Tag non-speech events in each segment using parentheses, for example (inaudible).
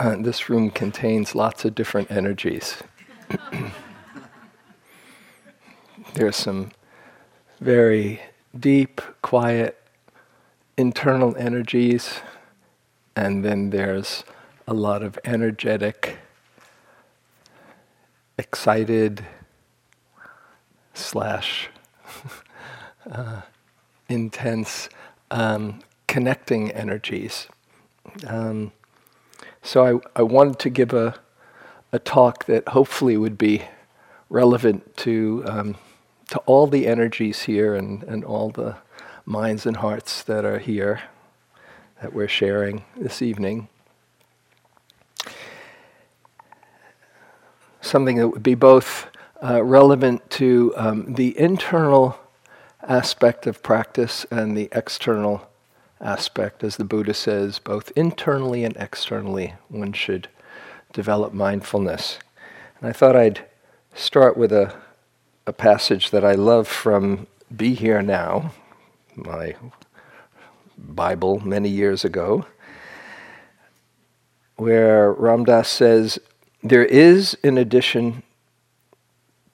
uh, this room contains lots of different energies. (clears throat) There's some very deep, quiet, internal energies, and then there's a lot of energetic, excited, slash, (laughs) uh, intense, um, connecting energies. Um, so I, I wanted to give a, a talk that hopefully would be relevant to, um, to all the energies here and, and all the minds and hearts that are here that we're sharing this evening. Something that would be both uh, relevant to um, the internal aspect of practice and the external aspect, as the Buddha says, both internally and externally, one should develop mindfulness. And I thought I'd start with a, a passage that I love from Be Here Now, my Bible many years ago, where Ram Dass says, There is, in addition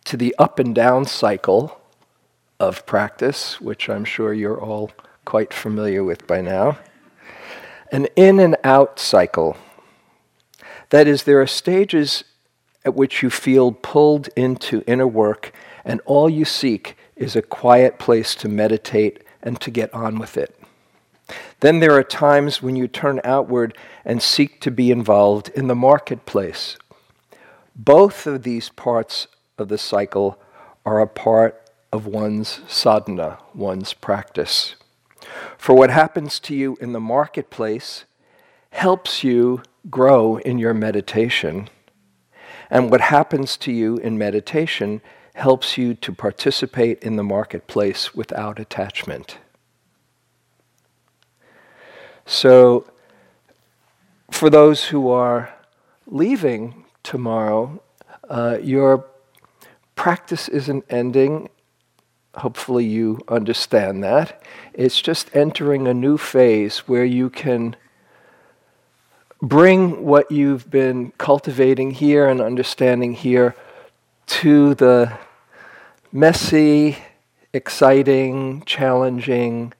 to the up and down cycle of practice, which I'm sure you're all quite familiar with by now. An in and out cycle. That is, there are stages at which you feel pulled into inner work, and all you seek is a quiet place to meditate and to get on with it. Then there are times when you turn outward and seek to be involved in the marketplace. Both of these parts of the cycle are a part of one's sadhana, one's practice. For what happens to you in the marketplace helps you grow in your meditation. And what happens to you in meditation helps you to participate in the marketplace without attachment. So, for those who are leaving tomorrow, uh, your practice isn't ending Hopefully, you understand that. It's just entering a new phase where you can bring what you've been cultivating here and understanding here to the messy, exciting, challenging,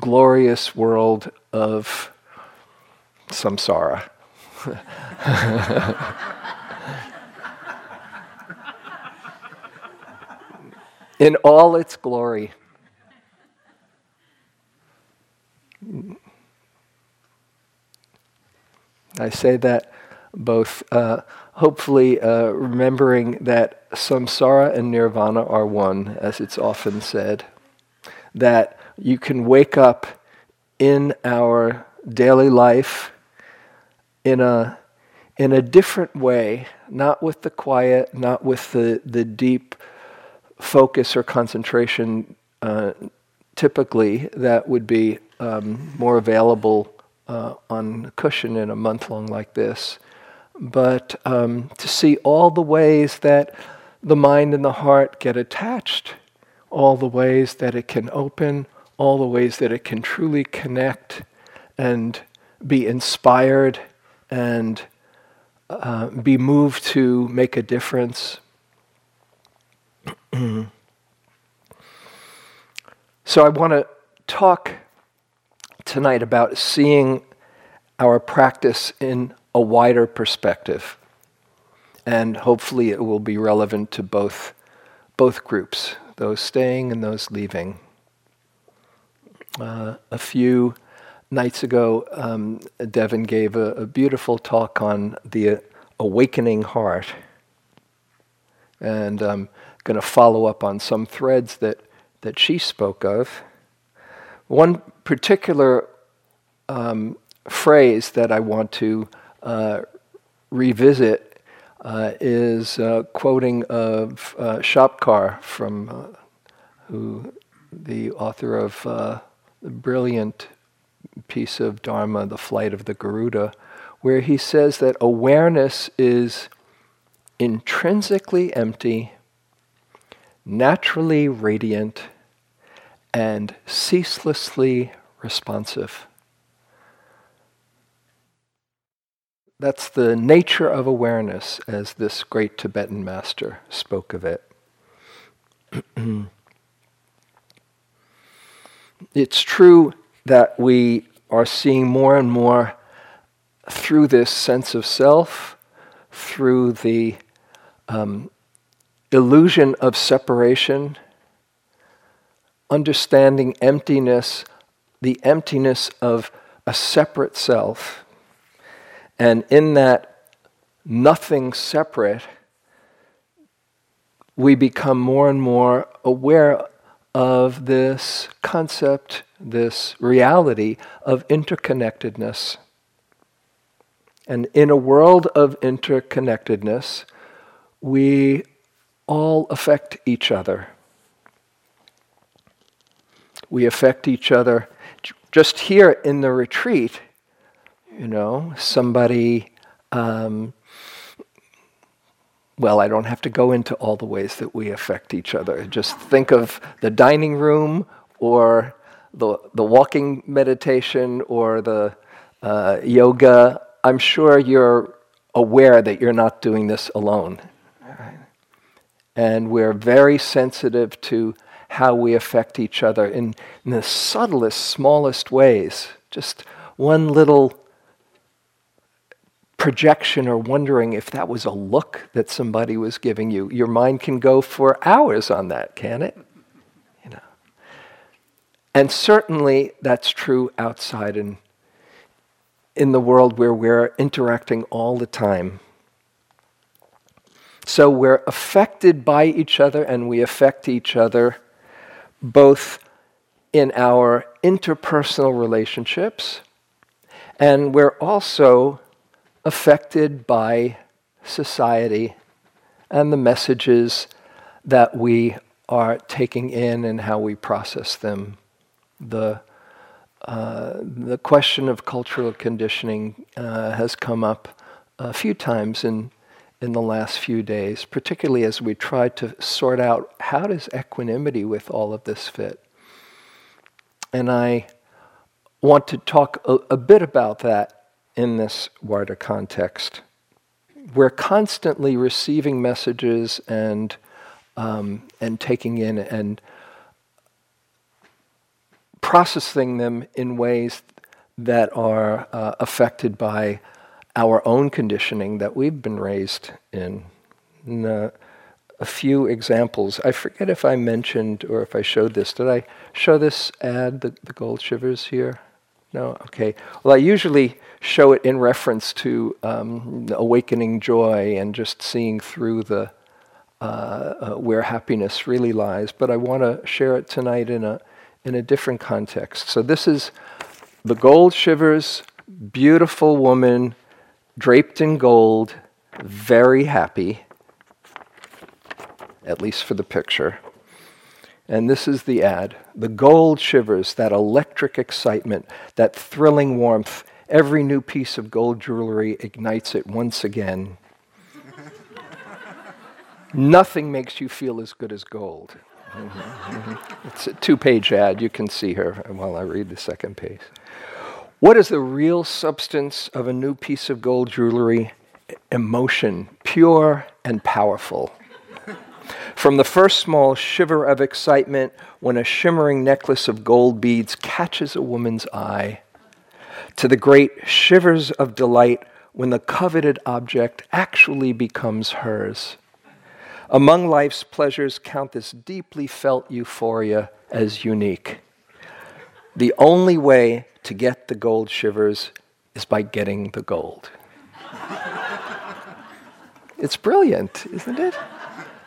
glorious world of samsara. (laughs) in all its glory. I say that both uh, hopefully uh, remembering that samsara and nirvana are one, as it's often said. That you can wake up in our daily life in a, in a different way, not with the quiet, not with the, the deep focus or concentration uh, typically that would be um, more available uh, on cushion in a month long like this. But um, to see all the ways that the mind and the heart get attached, all the ways that it can open, all the ways that it can truly connect and be inspired and uh, be moved to make a difference so I want to talk tonight about seeing our practice in a wider perspective. And hopefully it will be relevant to both, both groups, those staying and those leaving. Uh, a few nights ago, um, Devin gave a, a beautiful talk on the awakening heart. And um, going to follow up on some threads that, that she spoke of. One particular um, phrase that I want to uh, revisit uh, is quoting of Shabkar from who the author of the brilliant piece of Dharma, The Flight of the Garuda, where he says that awareness is intrinsically empty, naturally radiant, and ceaselessly responsive. That's the nature of awareness, as this great Tibetan master spoke of it. (clears throat) it's true that we are seeing more and more through this sense of self, through the um, illusion of separation, understanding emptiness, the emptiness of a separate self, and in that nothing separate, we become more and more aware of this concept, this reality of interconnectedness. And in a world of interconnectedness, we all affect each other. We affect each other. Just here in the retreat, you know, somebody, um, well, I don't have to go into all the ways that we affect each other. Just think of the dining room or the, the walking meditation or the uh, yoga. I'm sure you're aware that you're not doing this alone. And we're very sensitive to how we affect each other in, in the subtlest, smallest ways. Just one little projection or wondering if that was a look that somebody was giving you. Your mind can go for hours on that, can it? You know. And certainly that's true outside in, in the world where we're interacting all the time. So we're affected by each other and we affect each other both in our interpersonal relationships and we're also affected by society and the messages that we are taking in and how we process them. The, uh, the question of cultural conditioning uh, has come up a few times in in the last few days, particularly as we try to sort out how does equanimity with all of this fit. And I want to talk a, a bit about that in this wider context. We're constantly receiving messages and um, and taking in and processing them in ways that are uh, affected by our own conditioning that we've been raised in. Uh, a few examples. I forget if I mentioned or if I showed this. Did I show this ad, the, the gold shivers here? No? Okay. Well, I usually show it in reference to um, awakening joy and just seeing through the uh, uh, where happiness really lies. But I want to share it tonight in a in a different context. So this is the gold shivers, beautiful woman draped in gold, very happy, at least for the picture. And this is the ad. The gold shivers, that electric excitement, that thrilling warmth. Every new piece of gold jewelry ignites it once again. (laughs) Nothing makes you feel as good as gold. Mm-hmm, (laughs) mm-hmm. It's a two page ad. You can see her while I read the second page. What is the real substance of a new piece of gold jewelry? Emotion, pure and powerful. From the first small shiver of excitement when a shimmering necklace of gold beads catches a woman's eye, to the great shivers of delight when the coveted object actually becomes hers. Among life's pleasures, count this deeply felt euphoria as unique. The only way to get the gold shivers is by getting the gold. it's brilliant, isn't it?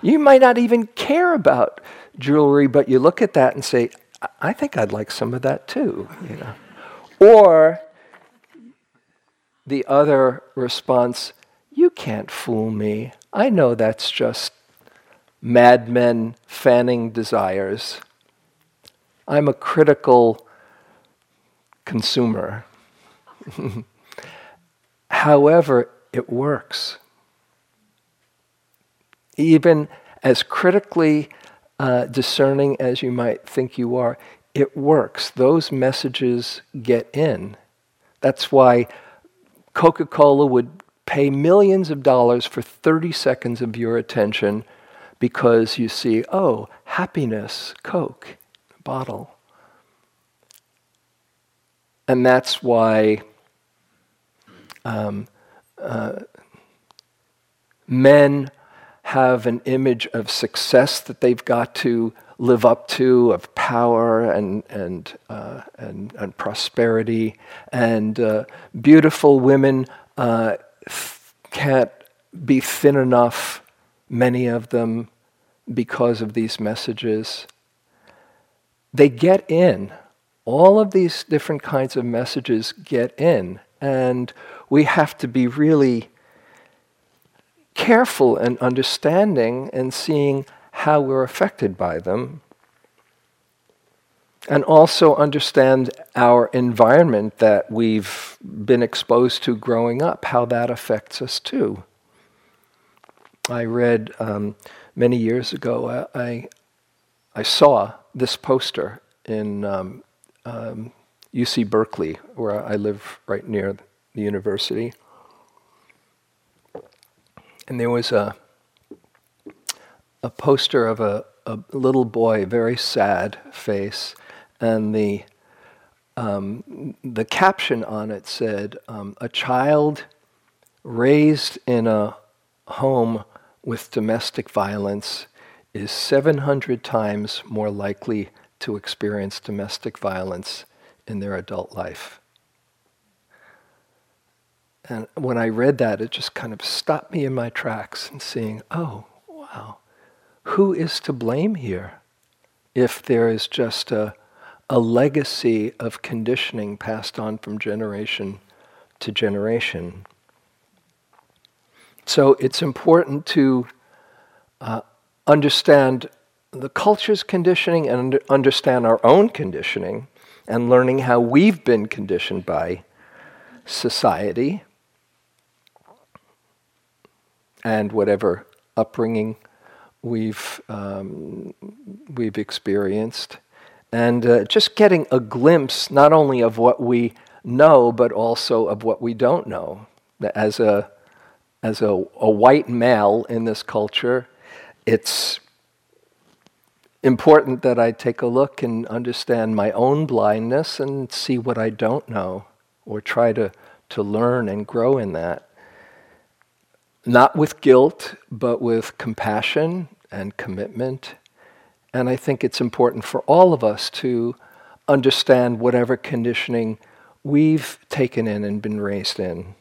You might not even care about jewelry, but you look at that and say, I think I'd like some of that too, you know. Or the other response, You can't fool me. I know that's just madmen fanning desires. I'm a critical consumer. (laughs) However, it works. Even as critically uh, discerning as you might think you are, it works. Those messages get in. That's why Coca Cola would pay millions of dollars for 30 seconds of your attention because you see, oh, happiness, Coke, bottle. And that's why um, uh, men have an image of success that they've got to live up to, of power and, and, uh, and, and, prosperity. And uh, beautiful women uh, can't be thin enough, many of them, because of these messages. They get in. All of these different kinds of messages get in. And we have to be really careful and understanding and seeing how we're affected by them. And also understand our environment that we've been exposed to growing up, how that affects us too. I read um, many years ago, uh, I, I saw this poster in um, um, UC Berkeley, where I live right near the university. And there was a, a poster of a, a little boy, very sad face, and the, um, the caption on it said, um, A child raised in a home with domestic violence is 700 times more likely to experience domestic violence in their adult life. And when I read that, it just kind of stopped me in my tracks and seeing, oh, wow, who is to blame here if there is just a, a legacy of conditioning passed on from generation to generation? So it's important to uh, understand the culture's conditioning and understand our own conditioning and learning how we've been conditioned by society and whatever upbringing we've um, we've experienced, and uh, just getting a glimpse not only of what we know but also of what we don't know. As a as a, a white male in this culture, it's important that I take a look and understand my own blindness and see what I don't know, or try to, to learn and grow in that. Not with guilt, but with compassion and commitment. And I think it's important for all of us to understand whatever conditioning we've taken in and been raised in.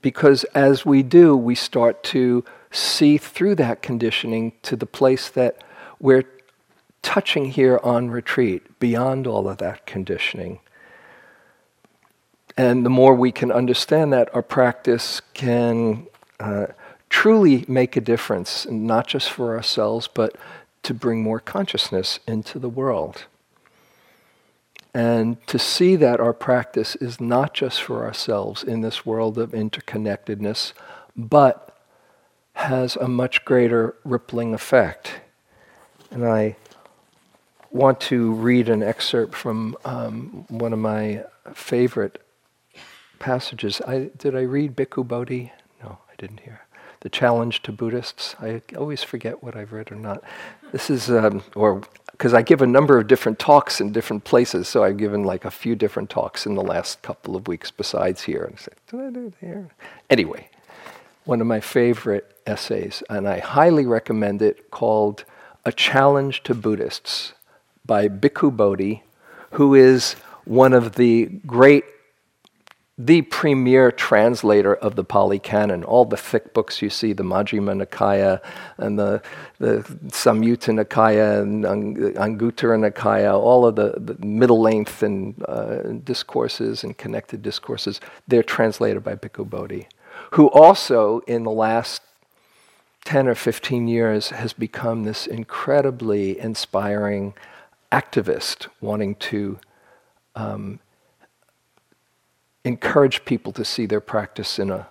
Because as we do, we start to see through that conditioning to the place that we're touching here on retreat, beyond all of that conditioning. And the more we can understand that, our practice can uh, truly make a difference, not just for ourselves, but to bring more consciousness into the world. And to see that our practice is not just for ourselves in this world of interconnectedness, but has a much greater rippling effect. And I want to read an excerpt from um, one of my favorite passages. I, did I read Bhikkhu Bodhi? No, I didn't hear. The Challenge to Buddhists. I always forget what I've read or not. This is, um, or because I give a number of different talks in different places, so I've given like a few different talks in the last couple of weeks besides here. And I said, did I do here? Anyway, one of my favorite essays, and I highly recommend it, called A Challenge to Buddhists by Bhikkhu Bodhi, who is one of the great the premier translator of the Pali Canon. All the thick books you see, the Majjhima Nikaya and the, the Samyutta Nikaya and Anguttara Nikaya, all of the, the middle length and uh, discourses and connected discourses, they're translated by Bhikkhu Bodhi, who also in the last 10 or 15 years has become this incredibly inspiring activist wanting to um, encourage people to see their practice in a,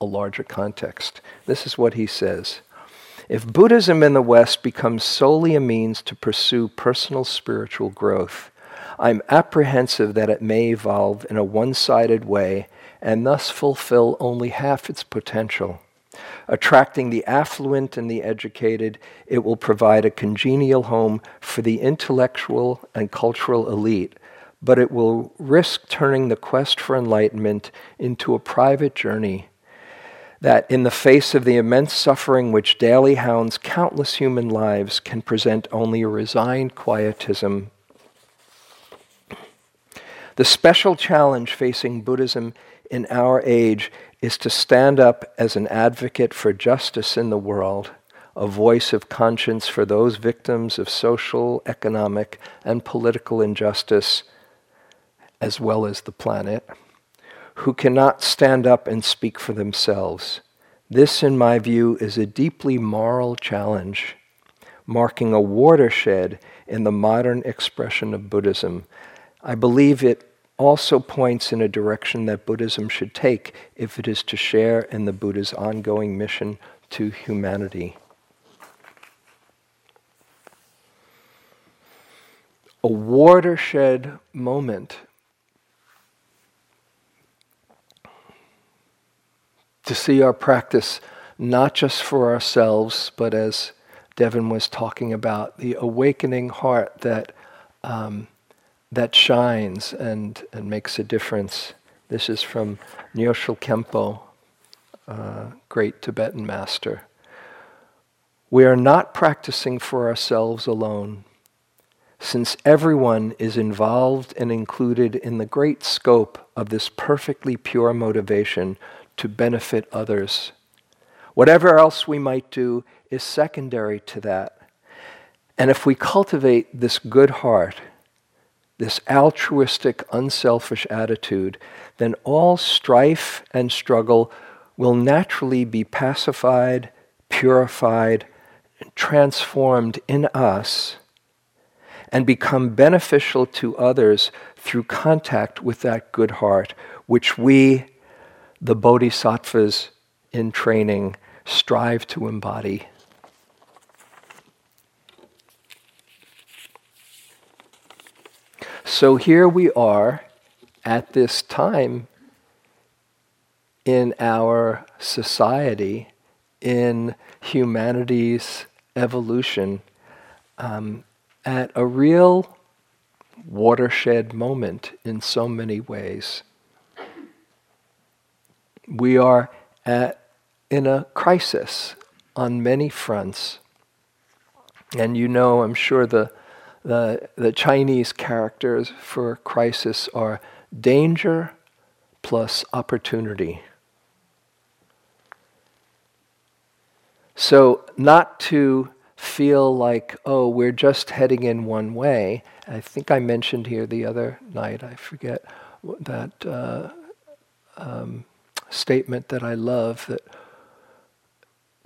a larger context. This is what he says. If Buddhism in the West becomes solely a means to pursue personal spiritual growth, I'm apprehensive that it may evolve in a one sided way and thus fulfill only half its potential. Attracting the affluent and the educated, it will provide a congenial home for the intellectual and cultural elite but it will risk turning the quest for enlightenment into a private journey that, in the face of the immense suffering which daily hounds countless human lives, can present only a resigned quietism. The special challenge facing Buddhism in our age is to stand up as an advocate for justice in the world, a voice of conscience for those victims of social, economic, and political injustice as well as the planet, who cannot stand up and speak for themselves. This, in my view, is a deeply moral challenge, marking a watershed in the modern expression of Buddhism. I believe it also points in a direction that Buddhism should take if it is to share in the Buddha's ongoing mission to humanity. A watershed moment to see our practice not just for ourselves, but as Devin was talking about, the awakening heart that um, that shines and, and makes a difference. This is from Nyoshul Khenpo, uh, great Tibetan master. We are not practicing for ourselves alone, since everyone is involved and included in the great scope of this perfectly pure motivation to benefit others. Whatever else we might do is secondary to that. And if we cultivate this good heart, this altruistic, unselfish attitude, then all strife and struggle will naturally be pacified, purified, transformed in us, and become beneficial to others through contact with that good heart, which we the bodhisattvas in training strive to embody. So here we are at this time in our society, in humanity's evolution, um, at a real watershed moment in so many ways we are at, in a crisis on many fronts. And you know, I'm sure the, the, the Chinese characters for crisis are danger plus opportunity. So, not to feel like, oh, we're just heading in one way. I think I mentioned here the other night, I forget that uh, um, statement that I love that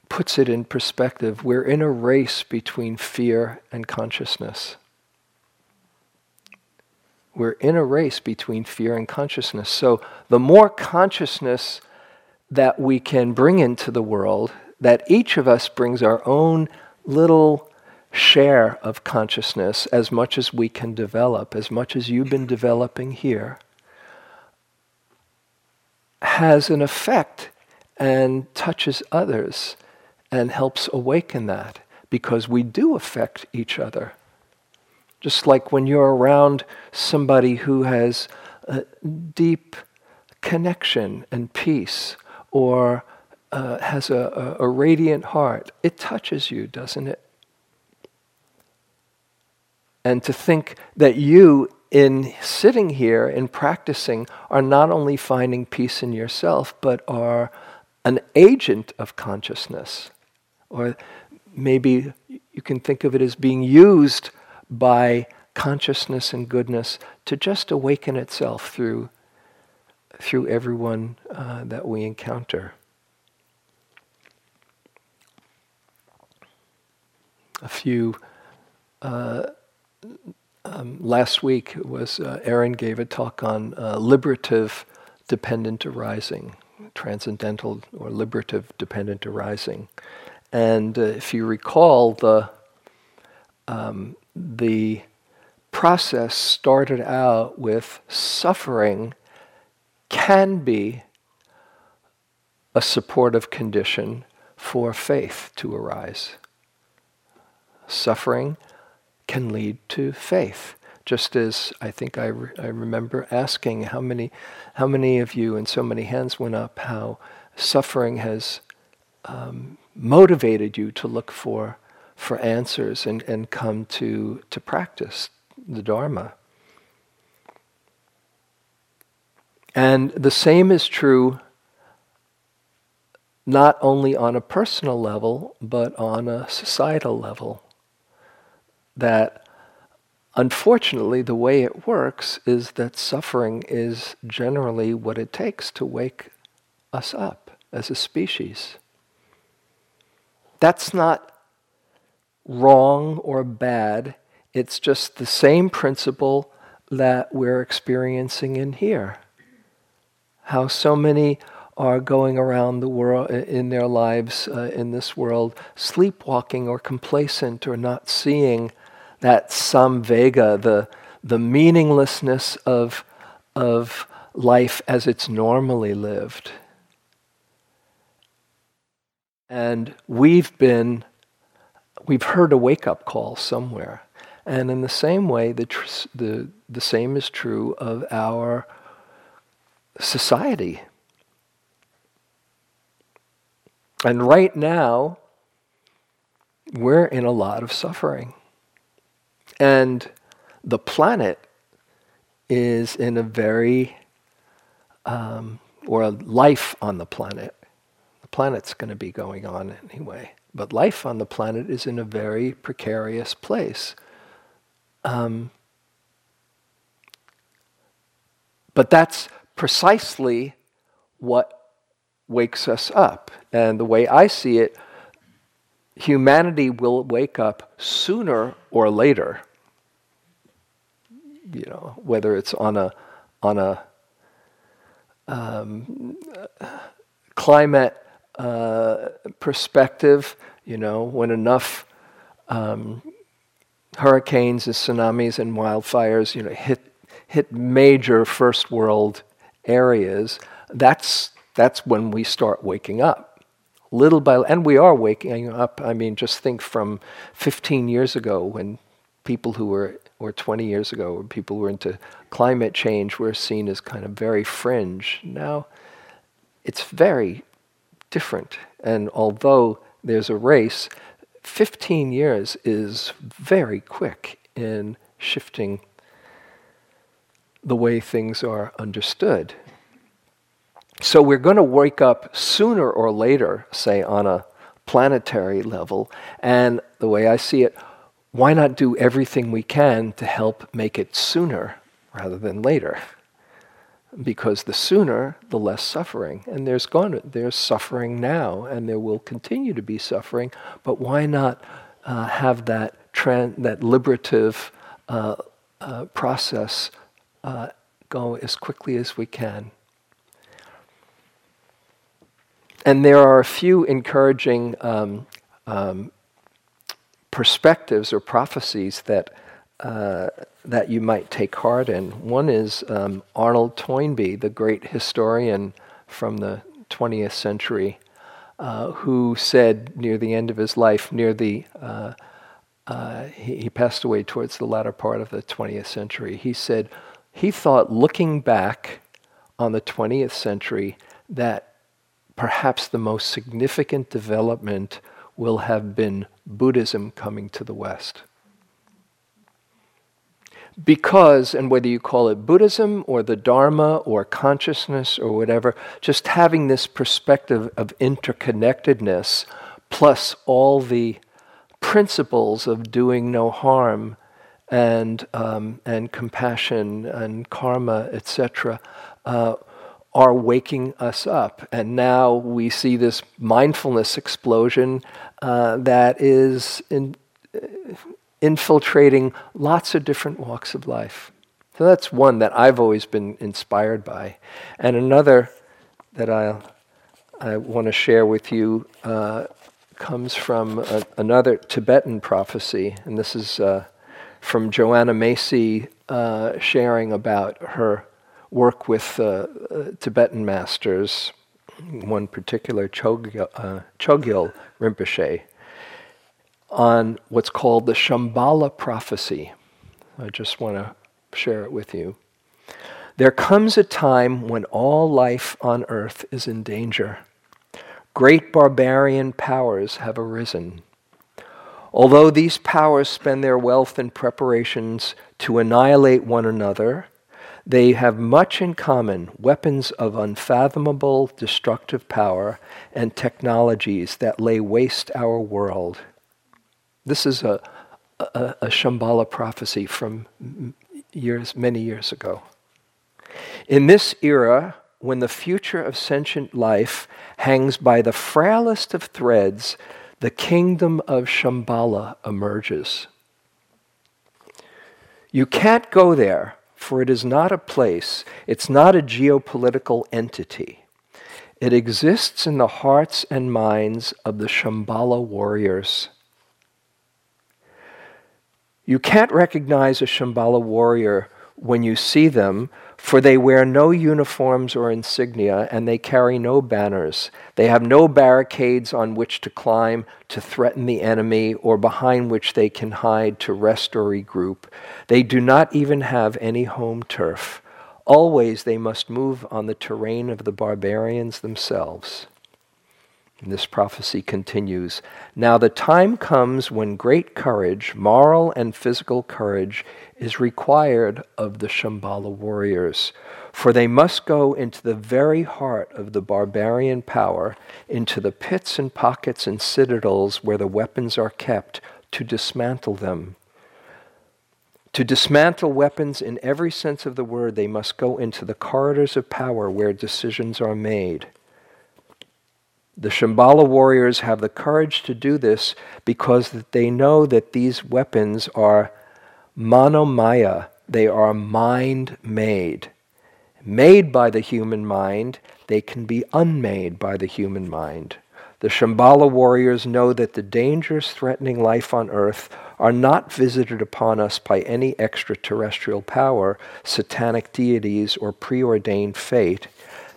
puts it in perspective. We're in a race between fear and consciousness. We're in a race between fear and consciousness. So, the more consciousness that we can bring into the world, that each of us brings our own little share of consciousness as much as we can develop, as much as you've been developing here, has an effect and touches others and helps awaken that because we do affect each other. Just like when you're around somebody who has a deep connection and peace or uh, has a, a, a radiant heart, it touches you, doesn't it? And to think that you in sitting here and practicing, are not only finding peace in yourself, but are an agent of consciousness. Or maybe you can think of it as being used by consciousness and goodness to just awaken itself through, through everyone uh, that we encounter. A few uh, um, last week was uh, Aaron gave a talk on uh, liberative dependent arising, transcendental or liberative dependent arising, and uh, if you recall, the um, the process started out with suffering can be a supportive condition for faith to arise. Suffering can lead to faith. Just as I think I, re- I remember asking how many, how many of you, and so many hands went up, how suffering has um, motivated you to look for, for answers and, and come to, to practice the Dharma. And the same is true not only on a personal level, but on a societal level that unfortunately the way it works is that suffering is generally what it takes to wake us up as a species. That's not wrong or bad. It's just the same principle that we're experiencing in here. How so many are going around the world in their lives uh, in this world sleepwalking or complacent or not seeing that samvega, the, the meaninglessness of, of life as it's normally lived. And we've been, we've heard a wake up call somewhere. And in the same way, the, tr- the, the same is true of our society. And right now, we're in a lot of suffering. And the planet is in a very, um, or life on the planet. The planet's going to be going on anyway. But life on the planet is in a very precarious place. Um, but that's precisely what wakes us up. And the way I see it, humanity will wake up sooner or later. You know, whether it's on a on a um, climate uh, perspective, you know, when enough um, hurricanes and tsunamis and wildfires, you know, hit hit major first world areas, that's that's when we start waking up little by and we are waking up. I mean, just think from 15 years ago when people who were or 20 years ago when people were into climate change were seen as kind of very fringe. Now it's very different. And although there's a race, 15 years is very quick in shifting the way things are understood. So we're going to wake up sooner or later, say on a planetary level. And the way I see it, why not do everything we can to help make it sooner rather than later? Because the sooner, the less suffering. And there's there's suffering now, and there will continue to be suffering. But why not uh, have that that liberative uh, uh, process uh, go as quickly as we can? And there are a few encouraging um, um, perspectives or prophecies that, uh, that you might take heart in. One is um, Arnold Toynbee, the great historian from the 20th century, uh, who said near the end of his life, near the uh, uh he, he passed away towards the latter part of the 20th century. He said he thought, looking back on the 20th century, that perhaps the most significant development will have been Buddhism coming to the West. Because, and whether you call it Buddhism or the Dharma or consciousness or whatever, just having this perspective of interconnectedness plus all the principles of doing no harm and, um, and compassion and karma, etc., uh, are waking us up. And now we see this mindfulness explosion uh, that is in, infiltrating lots of different walks of life. So that's one that I've always been inspired by. And another that I'll, I want to share with you uh, comes from a, another Tibetan prophecy. And this is uh, from Joanna Macy uh, sharing about her work with uh, uh, Tibetan masters, one particular Chogyal, uh, Chogyal Rinpoche, on what's called the Shambhala prophecy. I just want to share it with you. There comes a time when all life on earth is in danger. Great barbarian powers have arisen. Although these powers spend their wealth in preparations to annihilate one another, they have much in common weapons of unfathomable destructive power and technologies that lay waste our world. This is a, a, a Shambhala prophecy from years, many years ago. In this era, when the future of sentient life hangs by the frailest of threads, the kingdom of Shambhala emerges. You can't go there for it is not a place, it's not a geopolitical entity. It exists in the hearts and minds of the Shambhala warriors. You can't recognize a Shambhala warrior when you see them for they wear no uniforms or insignia, and they carry no banners. They have no barricades on which to climb to threaten the enemy, or behind which they can hide to rest or regroup. They do not even have any home turf. Always they must move on the terrain of the barbarians themselves. And this prophecy continues Now the time comes when great courage, moral and physical courage, is required of the Shambhala warriors, for they must go into the very heart of the barbarian power, into the pits and pockets and citadels where the weapons are kept, to dismantle them. To dismantle weapons in every sense of the word, they must go into the corridors of power where decisions are made. The Shambhala warriors have the courage to do this because they know that these weapons are manomaya, they are mind made. Made by the human mind, they can be unmade by the human mind. The Shambhala warriors know that the dangers threatening life on earth are not visited upon us by any extraterrestrial power, satanic deities, or preordained fate.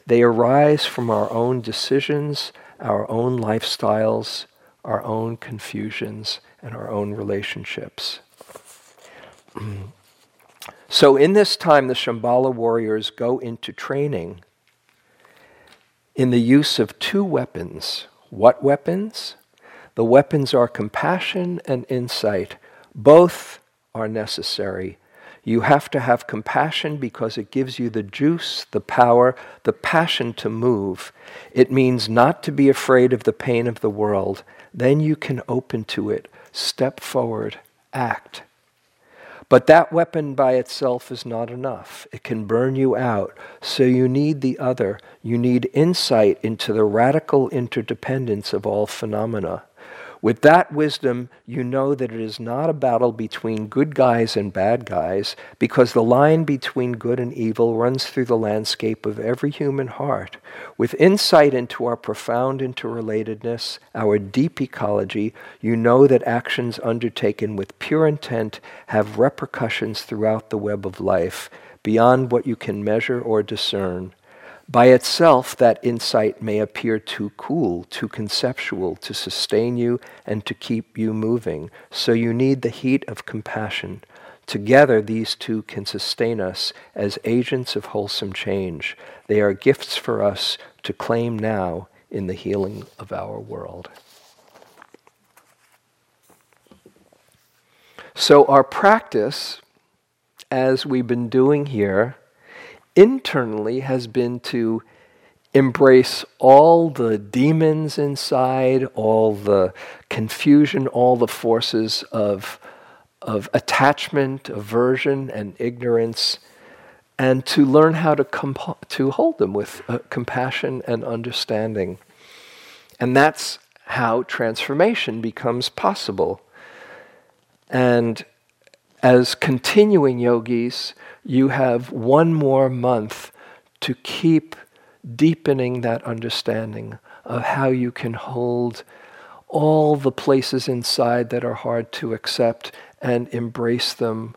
They arise from our own decisions our own lifestyles, our own confusions, and our own relationships. (clears throat) so, in this time, the Shambhala warriors go into training in the use of two weapons. What weapons? The weapons are compassion and insight. Both are necessary you have to have compassion because it gives you the juice, the power, the passion to move. It means not to be afraid of the pain of the world. Then you can open to it, step forward, act. But that weapon by itself is not enough. It can burn you out. So you need the other. You need insight into the radical interdependence of all phenomena. With that wisdom, you know that it is not a battle between good guys and bad guys, because the line between good and evil runs through the landscape of every human heart. With insight into our profound interrelatedness, our deep ecology, you know that actions undertaken with pure intent have repercussions throughout the web of life, beyond what you can measure or discern. By itself, that insight may appear too cool, too conceptual to sustain you and to keep you moving. So you need the heat of compassion. Together, these two can sustain us as agents of wholesome change. They are gifts for us to claim now in the healing of our world. So, our practice as we've been doing here, internally has been to embrace all the demons inside, all the confusion, all the forces of, of attachment, aversion, and ignorance, and to learn how to, comp- to hold them with uh, compassion and understanding. And that's how transformation becomes possible. And as continuing yogis, you have one more month to keep deepening that understanding of how you can hold all the places inside that are hard to accept and embrace them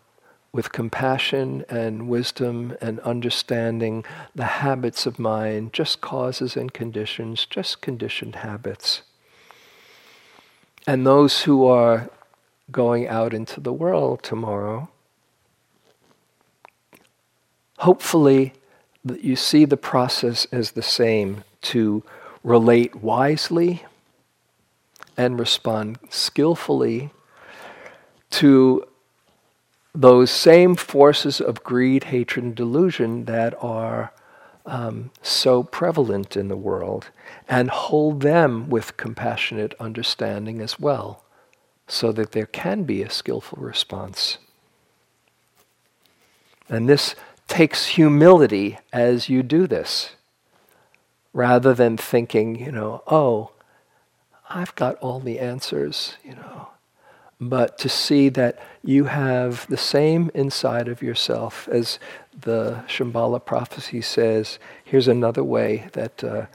with compassion and wisdom and understanding the habits of mind, just causes and conditions, just conditioned habits. And those who are going out into the world tomorrow, hopefully you see the process as the same to relate wisely and respond skillfully to those same forces of greed, hatred, and delusion that are um, so prevalent in the world, and hold them with compassionate understanding as well, so that there can be a skillful response. And this takes humility as you do this, rather than thinking, you know, oh, I've got all the answers, you know. But to see that you have the same inside of yourself as the Shambhala prophecy says. Here's another way that uh,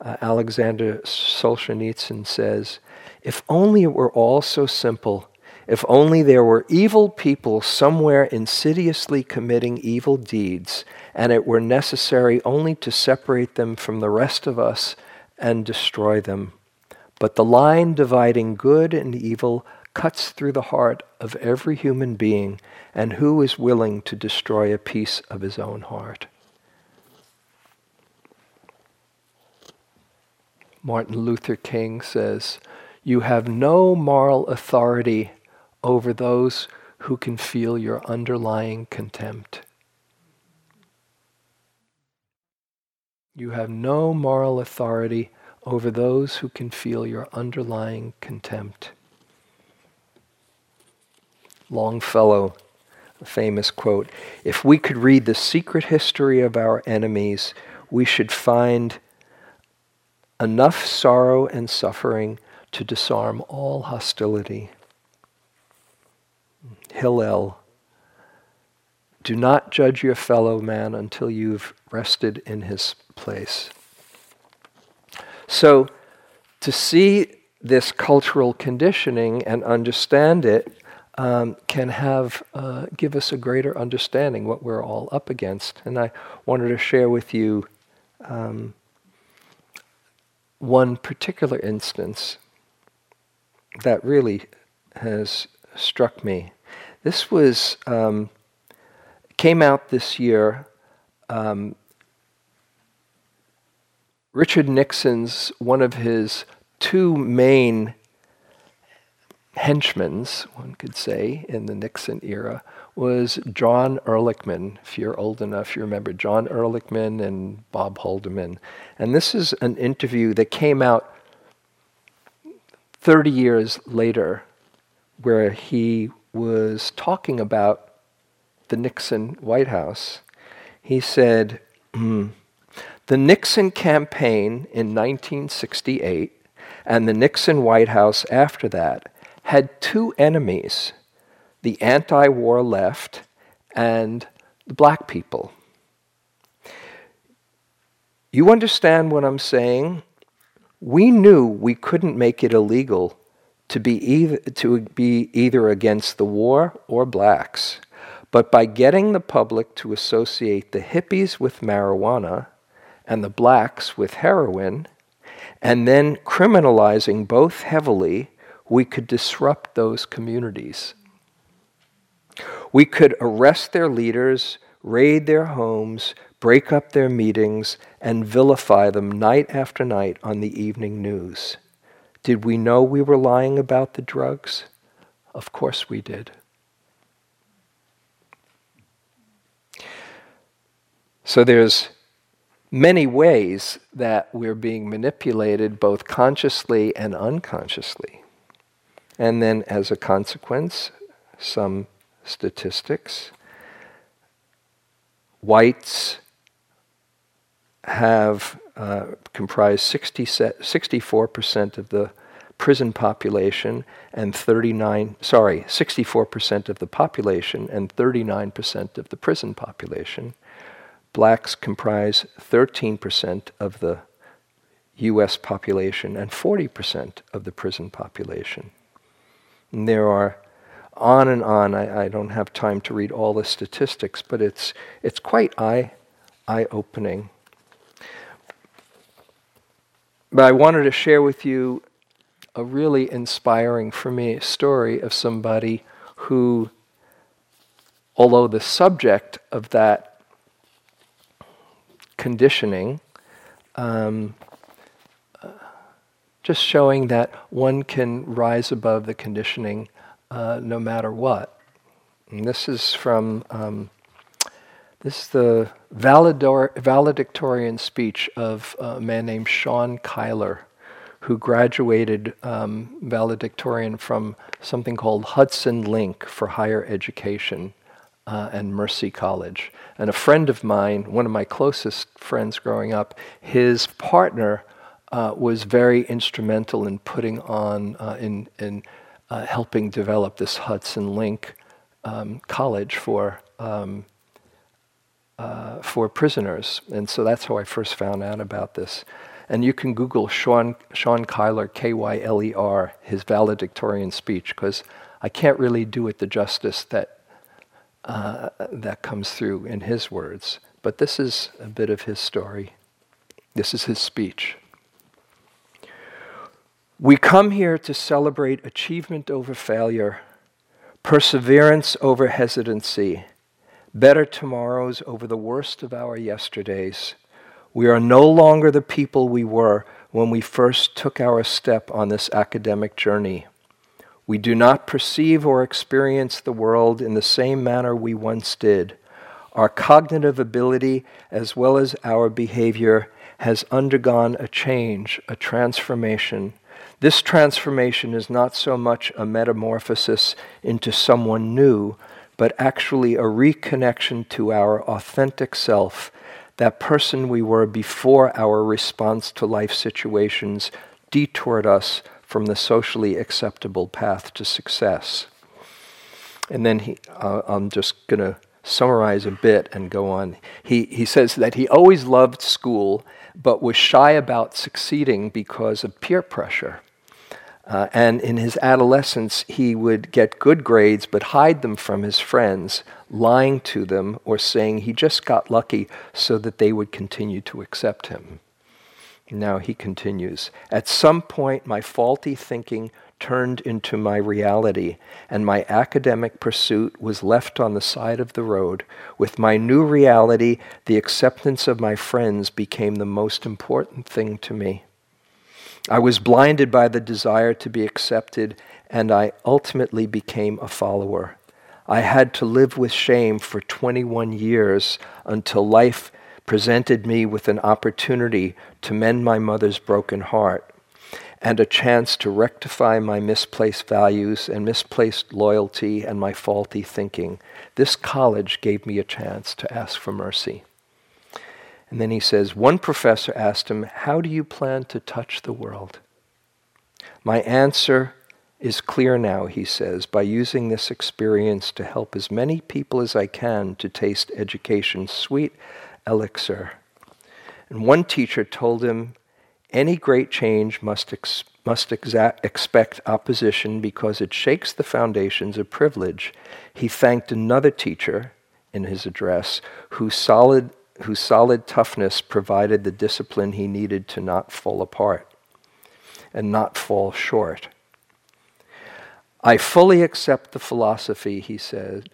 uh, Alexander Solzhenitsyn says if only it were all so simple if only there were evil people somewhere insidiously committing evil deeds, and it were necessary only to separate them from the rest of us and destroy them. But the line dividing good and evil cuts through the heart of every human being, and who is willing to destroy a piece of his own heart? Martin Luther King says, You have no moral authority over those who can feel your underlying contempt. You have no moral authority over those who can feel your underlying contempt. Longfellow, a famous quote If we could read the secret history of our enemies, we should find enough sorrow and suffering to disarm all hostility. Hillel. Do not judge your fellow man until you've rested in his place. So, to see this cultural conditioning and understand it um, can have uh, give us a greater understanding what we're all up against. And I wanted to share with you um, one particular instance that really has struck me. This was um, came out this year. Um, Richard Nixon's one of his two main henchmen, one could say, in the Nixon era, was John Ehrlichman. If you're old enough, you remember John Ehrlichman and Bob Haldeman. And this is an interview that came out 30 years later, where he was talking about the Nixon White House, he said, mm, The Nixon campaign in 1968 and the Nixon White House after that had two enemies the anti war left and the black people. You understand what I'm saying? We knew we couldn't make it illegal to be either, to be either against the war or blacks. But by getting the public to associate the hippies with marijuana and the blacks with heroin, and then criminalizing both heavily, we could disrupt those communities. We could arrest their leaders, raid their homes, break up their meetings, and vilify them night after night on the evening news. Did we know we were lying about the drugs? Of course we did. So there's many ways that we're being manipulated both consciously and unconsciously. And then as a consequence, some statistics. Whites have uh, comprised 60, 64% of the prison population and 39, sorry, 64% of the population and 39% of the prison population. Blacks comprise 13% of the US population and 40% of the prison population. And there are on and on. I, I, don't have time to read all the statistics, but it's, it's quite eye, eye opening. But I wanted to share with you a really inspiring for me story of somebody who, although the subject of that conditioning, um, just showing that one can rise above the conditioning uh, no matter what. And this is from um, this is the valedictorian speech of a man named Sean Kyler who graduated um, valedictorian from something called Hudson Link for Higher Education uh, and Mercy College. And a friend of mine, one of my closest friends growing up, his partner uh, was very instrumental in putting on, uh, in, in uh, helping develop this Hudson Link um, College for. Um, uh, for prisoners, and so that's how I first found out about this. And you can Google Sean, Shawn Kyler, K Y L E R, his valedictorian speech, because I can't really do it the justice that, uh, that comes through in his words. But this is a bit of his story. This is his speech. We come here to celebrate achievement over failure, perseverance over hesitancy, better tomorrows over the worst of our yesterdays we are no longer the people we were when we first took our step on this academic journey. We do not perceive or experience the world in the same manner we once did. Our cognitive ability, as well as our behavior, has undergone a change, a transformation. This transformation is not so much a metamorphosis into someone new, but actually a reconnection to our authentic self that person we were before our response to life situations detoured us from the socially acceptable path to success. And then he, uh, I'm just going to summarize a bit and go on. He, he says that he always loved school, but was shy about succeeding because of peer pressure. Uh, and in his adolescence, he would get good grades but hide them from his friends, lying to them or saying he just got lucky so that they would continue to accept him. Now he continues At some point, my faulty thinking turned into my reality, and my academic pursuit was left on the side of the road. With my new reality, the acceptance of my friends became the most important thing to me. I was blinded by the desire to be accepted, and I ultimately became a follower. I had to live with shame for 21 years until life presented me with an opportunity to mend my mother's broken heart and a chance to rectify my misplaced values and misplaced loyalty and my faulty thinking. This college gave me a chance to ask for mercy. And then he says, One professor asked him, How do you plan to touch the world? My answer is clear now, he says, by using this experience to help as many people as I can to taste education's sweet elixir. And one teacher told him, Any great change must, ex- must exa- expect opposition because it shakes the foundations of privilege. He thanked another teacher in his address whose solid whose solid toughness provided the discipline he needed to not fall apart and not fall short. I fully accept the philosophy, he said,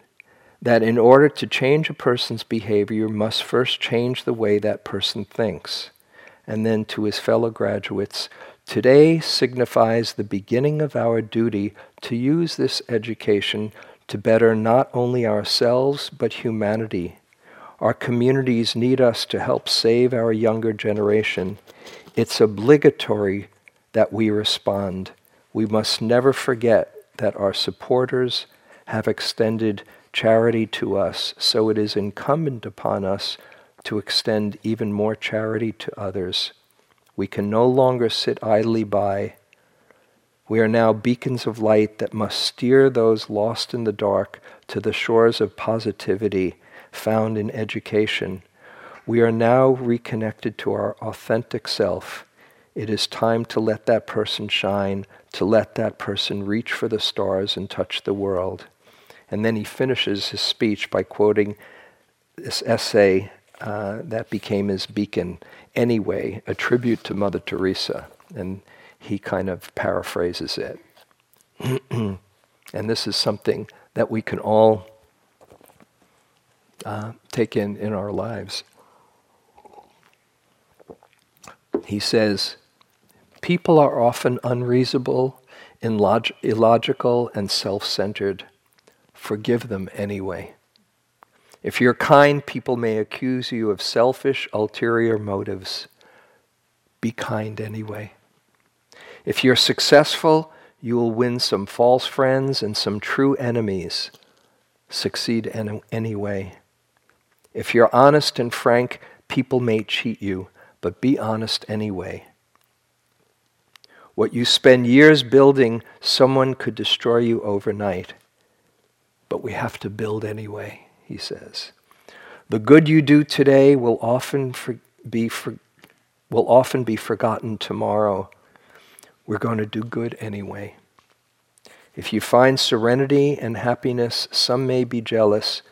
that in order to change a person's behavior, you must first change the way that person thinks. And then to his fellow graduates, today signifies the beginning of our duty to use this education to better not only ourselves but humanity Our communities need us to help save our younger generation. It's obligatory that we respond. We must never forget that our supporters have extended charity to us, so it is incumbent upon us to extend even more charity to others. We can no longer sit idly by. We are now beacons of light that must steer those lost in the dark to the shores of positivity found in education. We are now reconnected to our authentic self. It is time to let that person shine, to let that person reach for the stars and touch the world. And then he finishes his speech by quoting this essay uh, that became his beacon anyway, a tribute to Mother Teresa. And he kind of paraphrases it. (clears throat) and this is something that we can all uh, take in in our lives. He says, People are often unreasonable, illog- illogical, and self centered. Forgive them anyway. If you're kind, people may accuse you of selfish, ulterior motives. Be kind anyway. If you're successful, you will win some false friends and some true enemies. Succeed any- anyway. If you're honest and frank, people may cheat you, but be honest anyway. What you spend years building, someone could destroy you overnight. But we have to build anyway he says. The good you do today will often for, be for, will often be forgotten tomorrow. We're going to do good anyway. If you find serenity and happiness, some may be jealous.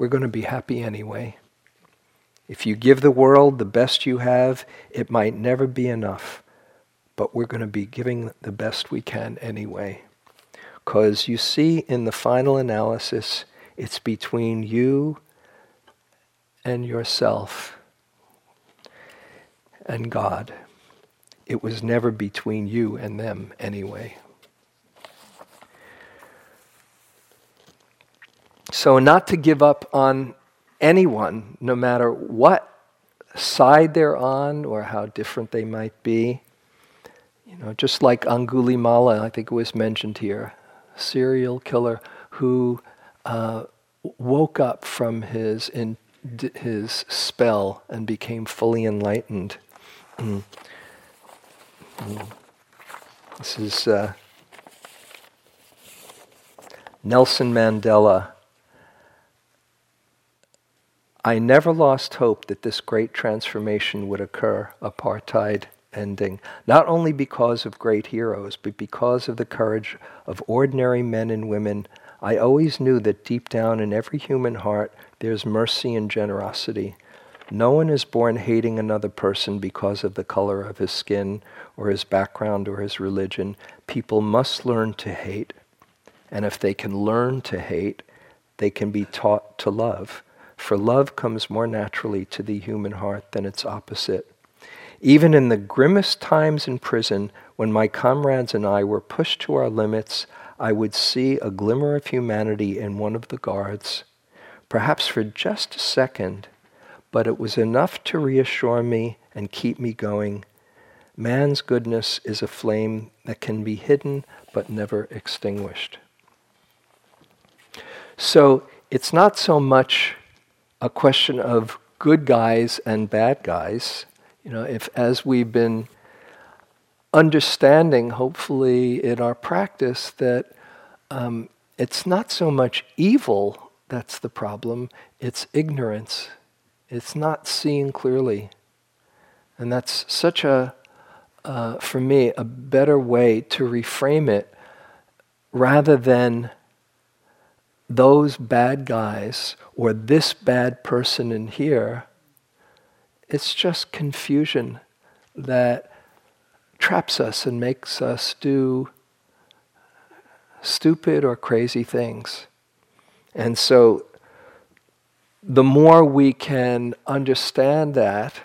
We're going to be happy anyway. If you give the world the best you have, it might never be enough, but we're going to be giving the best we can anyway. Because you see, in the final analysis, it's between you and yourself and God. It was never between you and them anyway. So, not to give up on anyone, no matter what side they're on or how different they might be. You know, just like Angulimala, I think it was mentioned here, serial killer who uh, woke up from his in, his spell and became fully enlightened. Mm. Mm. This is uh, Nelson Mandela. I never lost hope that this great transformation would occur, apartheid ending, not only because of great heroes, but because of the courage of ordinary men and women I always knew that deep down in every human heart there's mercy and generosity. No one is born hating another person because of the color of his skin or his background or his religion. People must learn to hate. And if they can learn to hate, they can be taught to love. For love comes more naturally to the human heart than its opposite. Even in the grimmest times in prison, when my comrades and I were pushed to our limits, I would see a glimmer of humanity in one of the guards, perhaps for just a second, but it was enough to reassure me and keep me going. Man's goodness is a flame that can be hidden but never extinguished. So it's not so much a question of good guys and bad guys. You know, if as we've been understanding, hopefully, in our practice that um, it's not so much evil that's the problem, it's ignorance. It's not seeing clearly. And that's such a, uh, for me, a better way to reframe it rather than those bad guys or this bad person in here. It's just confusion that traps us and makes us do stupid or crazy things. And so the more we can understand that,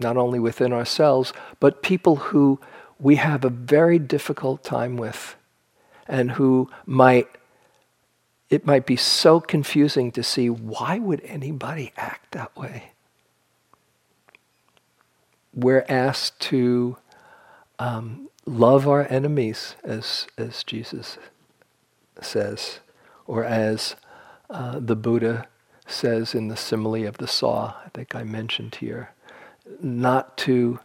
not only within ourselves, but people who we have a very difficult time with and who might it might be so confusing to see why would anybody act that way? We're asked to um, love our enemies, as, as Jesus says, or as uh, the Buddha says in the simile of the saw, I think I mentioned here, not to,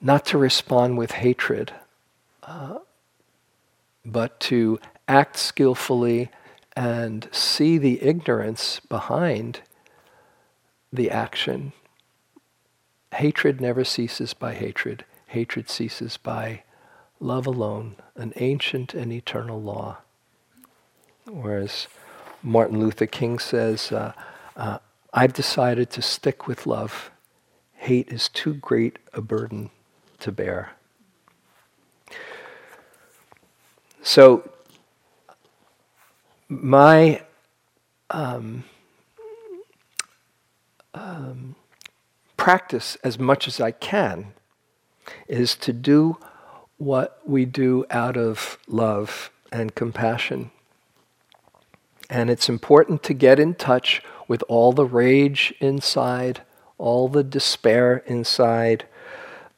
not to respond with hatred, uh, but to act skillfully and see the ignorance behind the action. Hatred never ceases by hatred. Hatred ceases by love alone, an ancient and eternal law. Whereas Martin Luther King says, uh, uh, I've decided to stick with love. Hate is too great a burden to bear. So, my um, um, practice, as much as I can, is to do what we do out of love and compassion. And it's important to get in touch with all the rage inside, all the despair inside,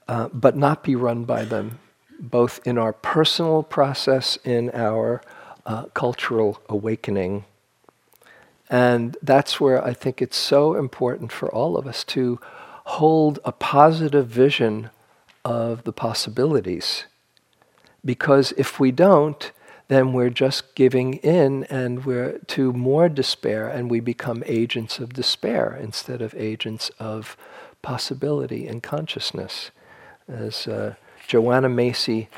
uh, but not be run by them, both in our personal process, in our uh, cultural awakening. And that's where I think it's so important for all of us to hold a positive vision of the possibilities. Because if we don't, then we're just giving in and we're to more despair and we become agents of despair instead of agents of possibility and consciousness. As uh, Joanna Macy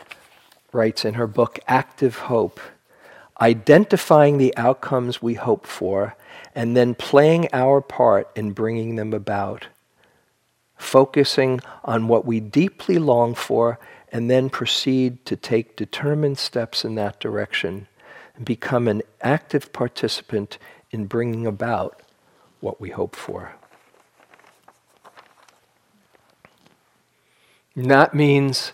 writes in her book, Active Hope, identifying the outcomes we hope for and then playing our part in bringing them about, focusing on what we deeply long for and then proceed to take determined steps in that direction and become an active participant in bringing about what we hope for. And that means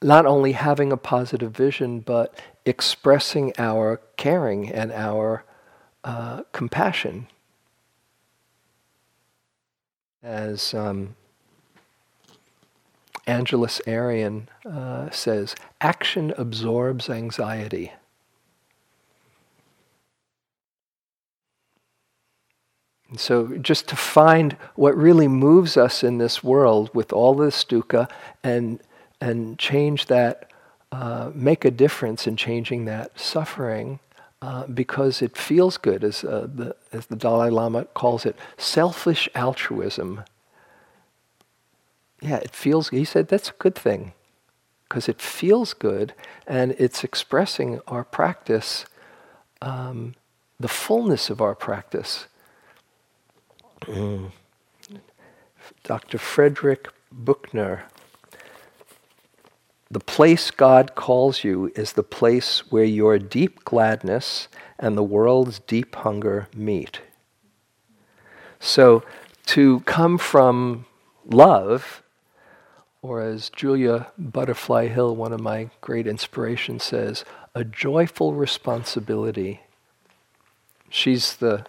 not only having a positive vision, but expressing our caring and our uh, compassion. As um, Angeles Arrien uh, says, action absorbs anxiety. And so, just to find what really moves us in this world with all this dukkha and, and change that, uh, make a difference in changing that suffering uh, because it feels good, as, uh, the, as the Dalai Lama calls it, selfish altruism yeah, it feels, he said that's a good thing because it feels good and it's expressing our practice, um, the fullness of our practice. Mm. Dr. Frederick Buechner. The place God calls you is the place where your deep gladness and the world's deep hunger meet. So to come from love or as Julia Butterfly Hill, one of my great inspirations, says, a joyful responsibility. She's the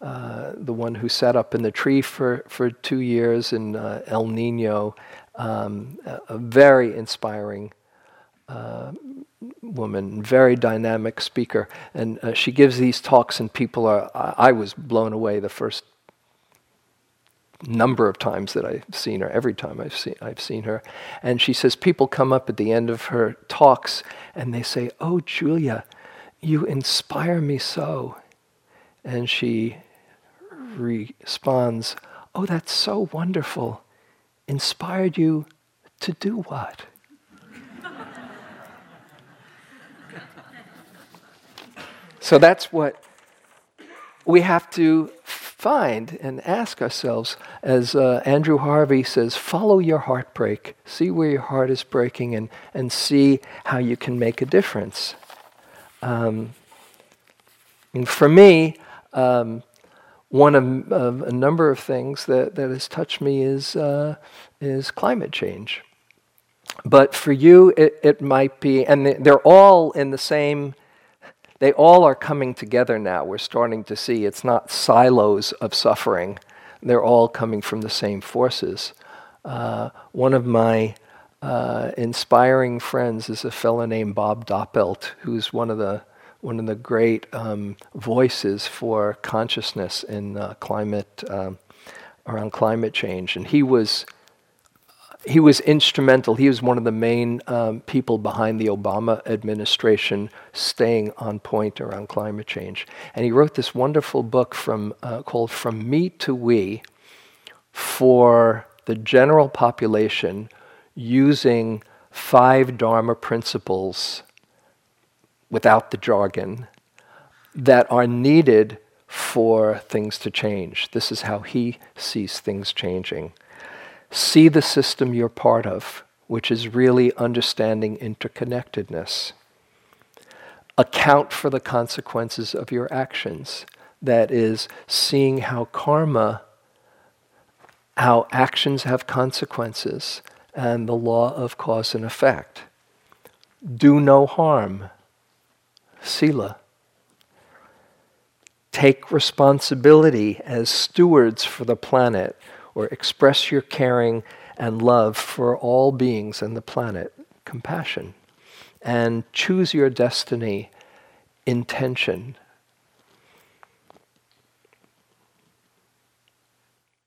uh, the one who sat up in the tree for, for two years in uh, El Nino, um, a, very inspiring uh, woman, very dynamic speaker. And uh, she gives these talks, and people are, I, I was blown away the first number of times that I've seen her, every time I've seen, I've seen her. And she says, people come up at the end of her talks and they say, Oh, Julia, you inspire me so. And she responds, Oh, that's so wonderful. Inspired you to do what? so that's what we have to find and ask ourselves, as uh, Andrew Harvey says, follow your heartbreak. See where your heart is breaking and, and see how you can make a difference. Um, and for me, um, one of, of, a number of things that, that has touched me is, uh, is climate change. But for you, it, it might be, and they're all in the same they all are coming together now. We're starting to see it's not silos of suffering, they're all coming from the same forces. Uh, one of my uh, inspiring friends is a fellow named Bob Doppelt, who's one of the one of the great um, voices for consciousness in uh, climate um, around climate change, and he was he was instrumental. He was one of the main um, people behind the Obama administration staying on point around climate change. And he wrote this wonderful book from, uh, called From Me to We for the general population using five Dharma principles without the jargon that are needed for things to change. This is how he sees things changing. See the system you're part of, which is really understanding interconnectedness. Account for the consequences of your actions. That is, seeing how karma, how actions have consequences, and the law of cause and effect. Do no harm. Sila. Take responsibility as stewards for the planet or express your caring and love for all beings and the planet, compassion. And choose your destiny, intention.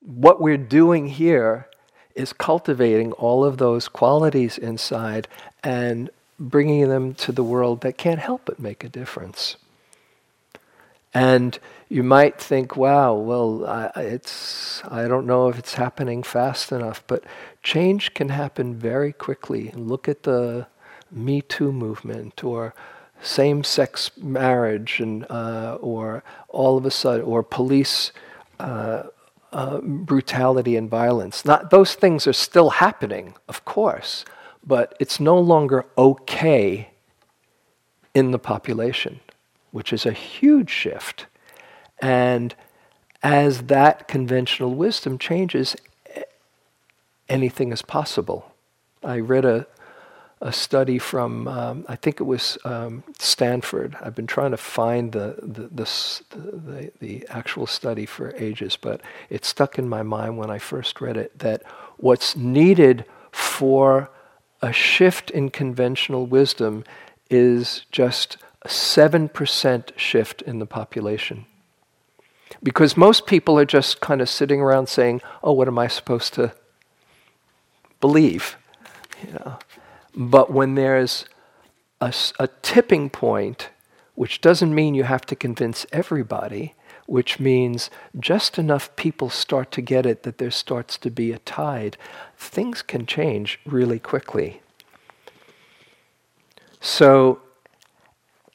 What we're doing here is cultivating all of those qualities inside and bringing them to the world that can't help but make a difference. And you might think, wow, well, I, it's, I don't know if it's happening fast enough, but change can happen very quickly. Look at the Me Too movement or same sex marriage, and, uh, or all of a sudden, or police uh, uh, brutality and violence. Not, those things are still happening, of course, but it's no longer okay in the population, which is a huge shift. And as that conventional wisdom changes, anything is possible. I read a, a study from, um, I think it was um, Stanford. I've been trying to find the, the, the, the, the actual study for ages, but it stuck in my mind when I first read it that what's needed for a shift in conventional wisdom is just a 7% shift in the population. Because most people are just kind of sitting around saying, oh, what am I supposed to believe? You know? But when there's a, a tipping point, which doesn't mean you have to convince everybody, which means just enough people start to get it that there starts to be a tide, things can change really quickly. So,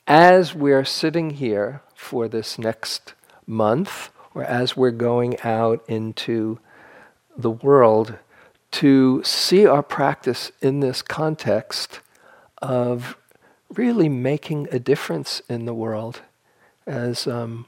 as we're sitting here for this next month or as we're going out into the world to see our practice in this context of really making a difference in the world. As um,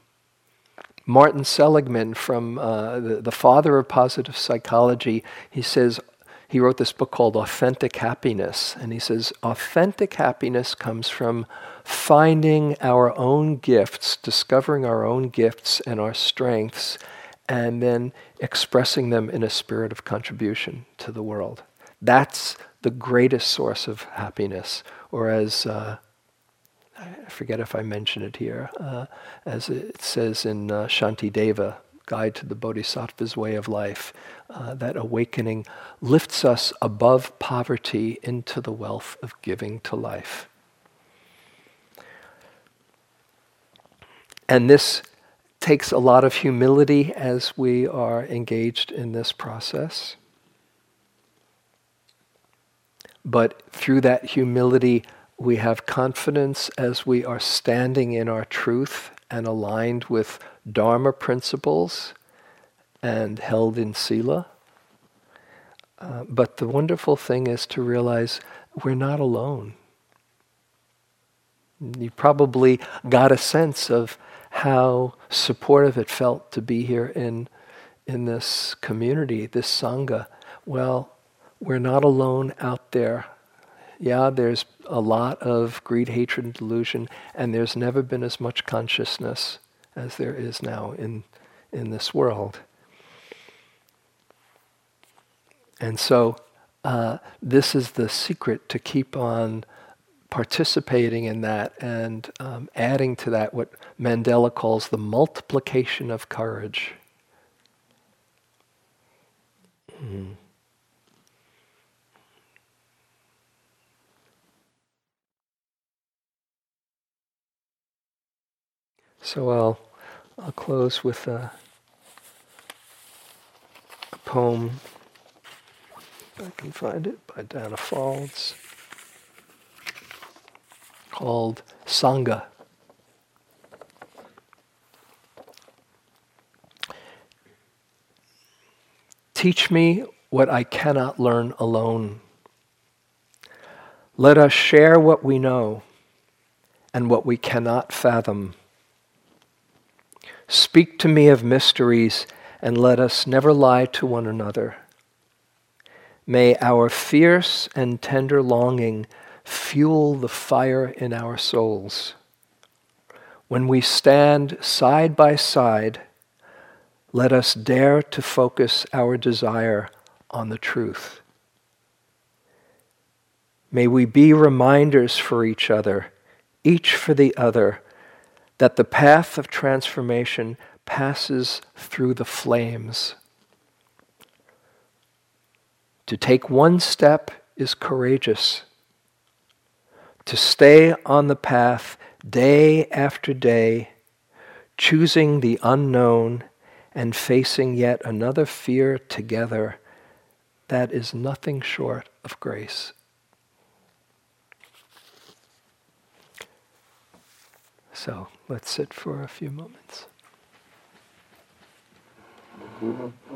Martin Seligman, from uh, the, the father of positive psychology, he says, he wrote this book called Authentic Happiness. And he says, authentic happiness comes from finding our own gifts, discovering our own gifts and our strengths, and then expressing them in a spirit of contribution to the world. That's the greatest source of happiness. Or as uh, I forget if I mention it here, uh, as it says in uh, Shantideva, Guide to the Bodhisattva's Way of Life, uh, that awakening lifts us above poverty into the wealth of giving to life. And this takes a lot of humility as we are engaged in this process. But through that humility, we have confidence as we are standing in our truth and aligned with Dharma principles and held in Sila. Uh, but the wonderful thing is to realize we're not alone. You probably got a sense of how supportive it felt to be here in, in this community, this Sangha. Well, we're not alone out there yeah, there's a lot of greed, hatred, and delusion, and there's never been as much consciousness as there is now in, in this world. And so, uh, this is the secret to keep on participating in that and um, adding to that what Mandela calls the multiplication of courage. Mm. So I'll, I'll close with a, a poem, I can find it, by Danna Faulds, called Sangha. Teach me what I cannot learn alone. Let us share what we know and what we cannot fathom. Speak to me of mysteries, and let us never lie to one another. May our fierce and tender longing fuel the fire in our souls. When we stand side by side, let us dare to focus our desire on the truth. May we be reminders for each other, each for the other, that the path of transformation passes through the flames. To take one step is courageous. To stay on the path day after day, choosing the unknown and facing yet another fear together, that is nothing short of grace. So let's sit for a few moments. Mm-hmm.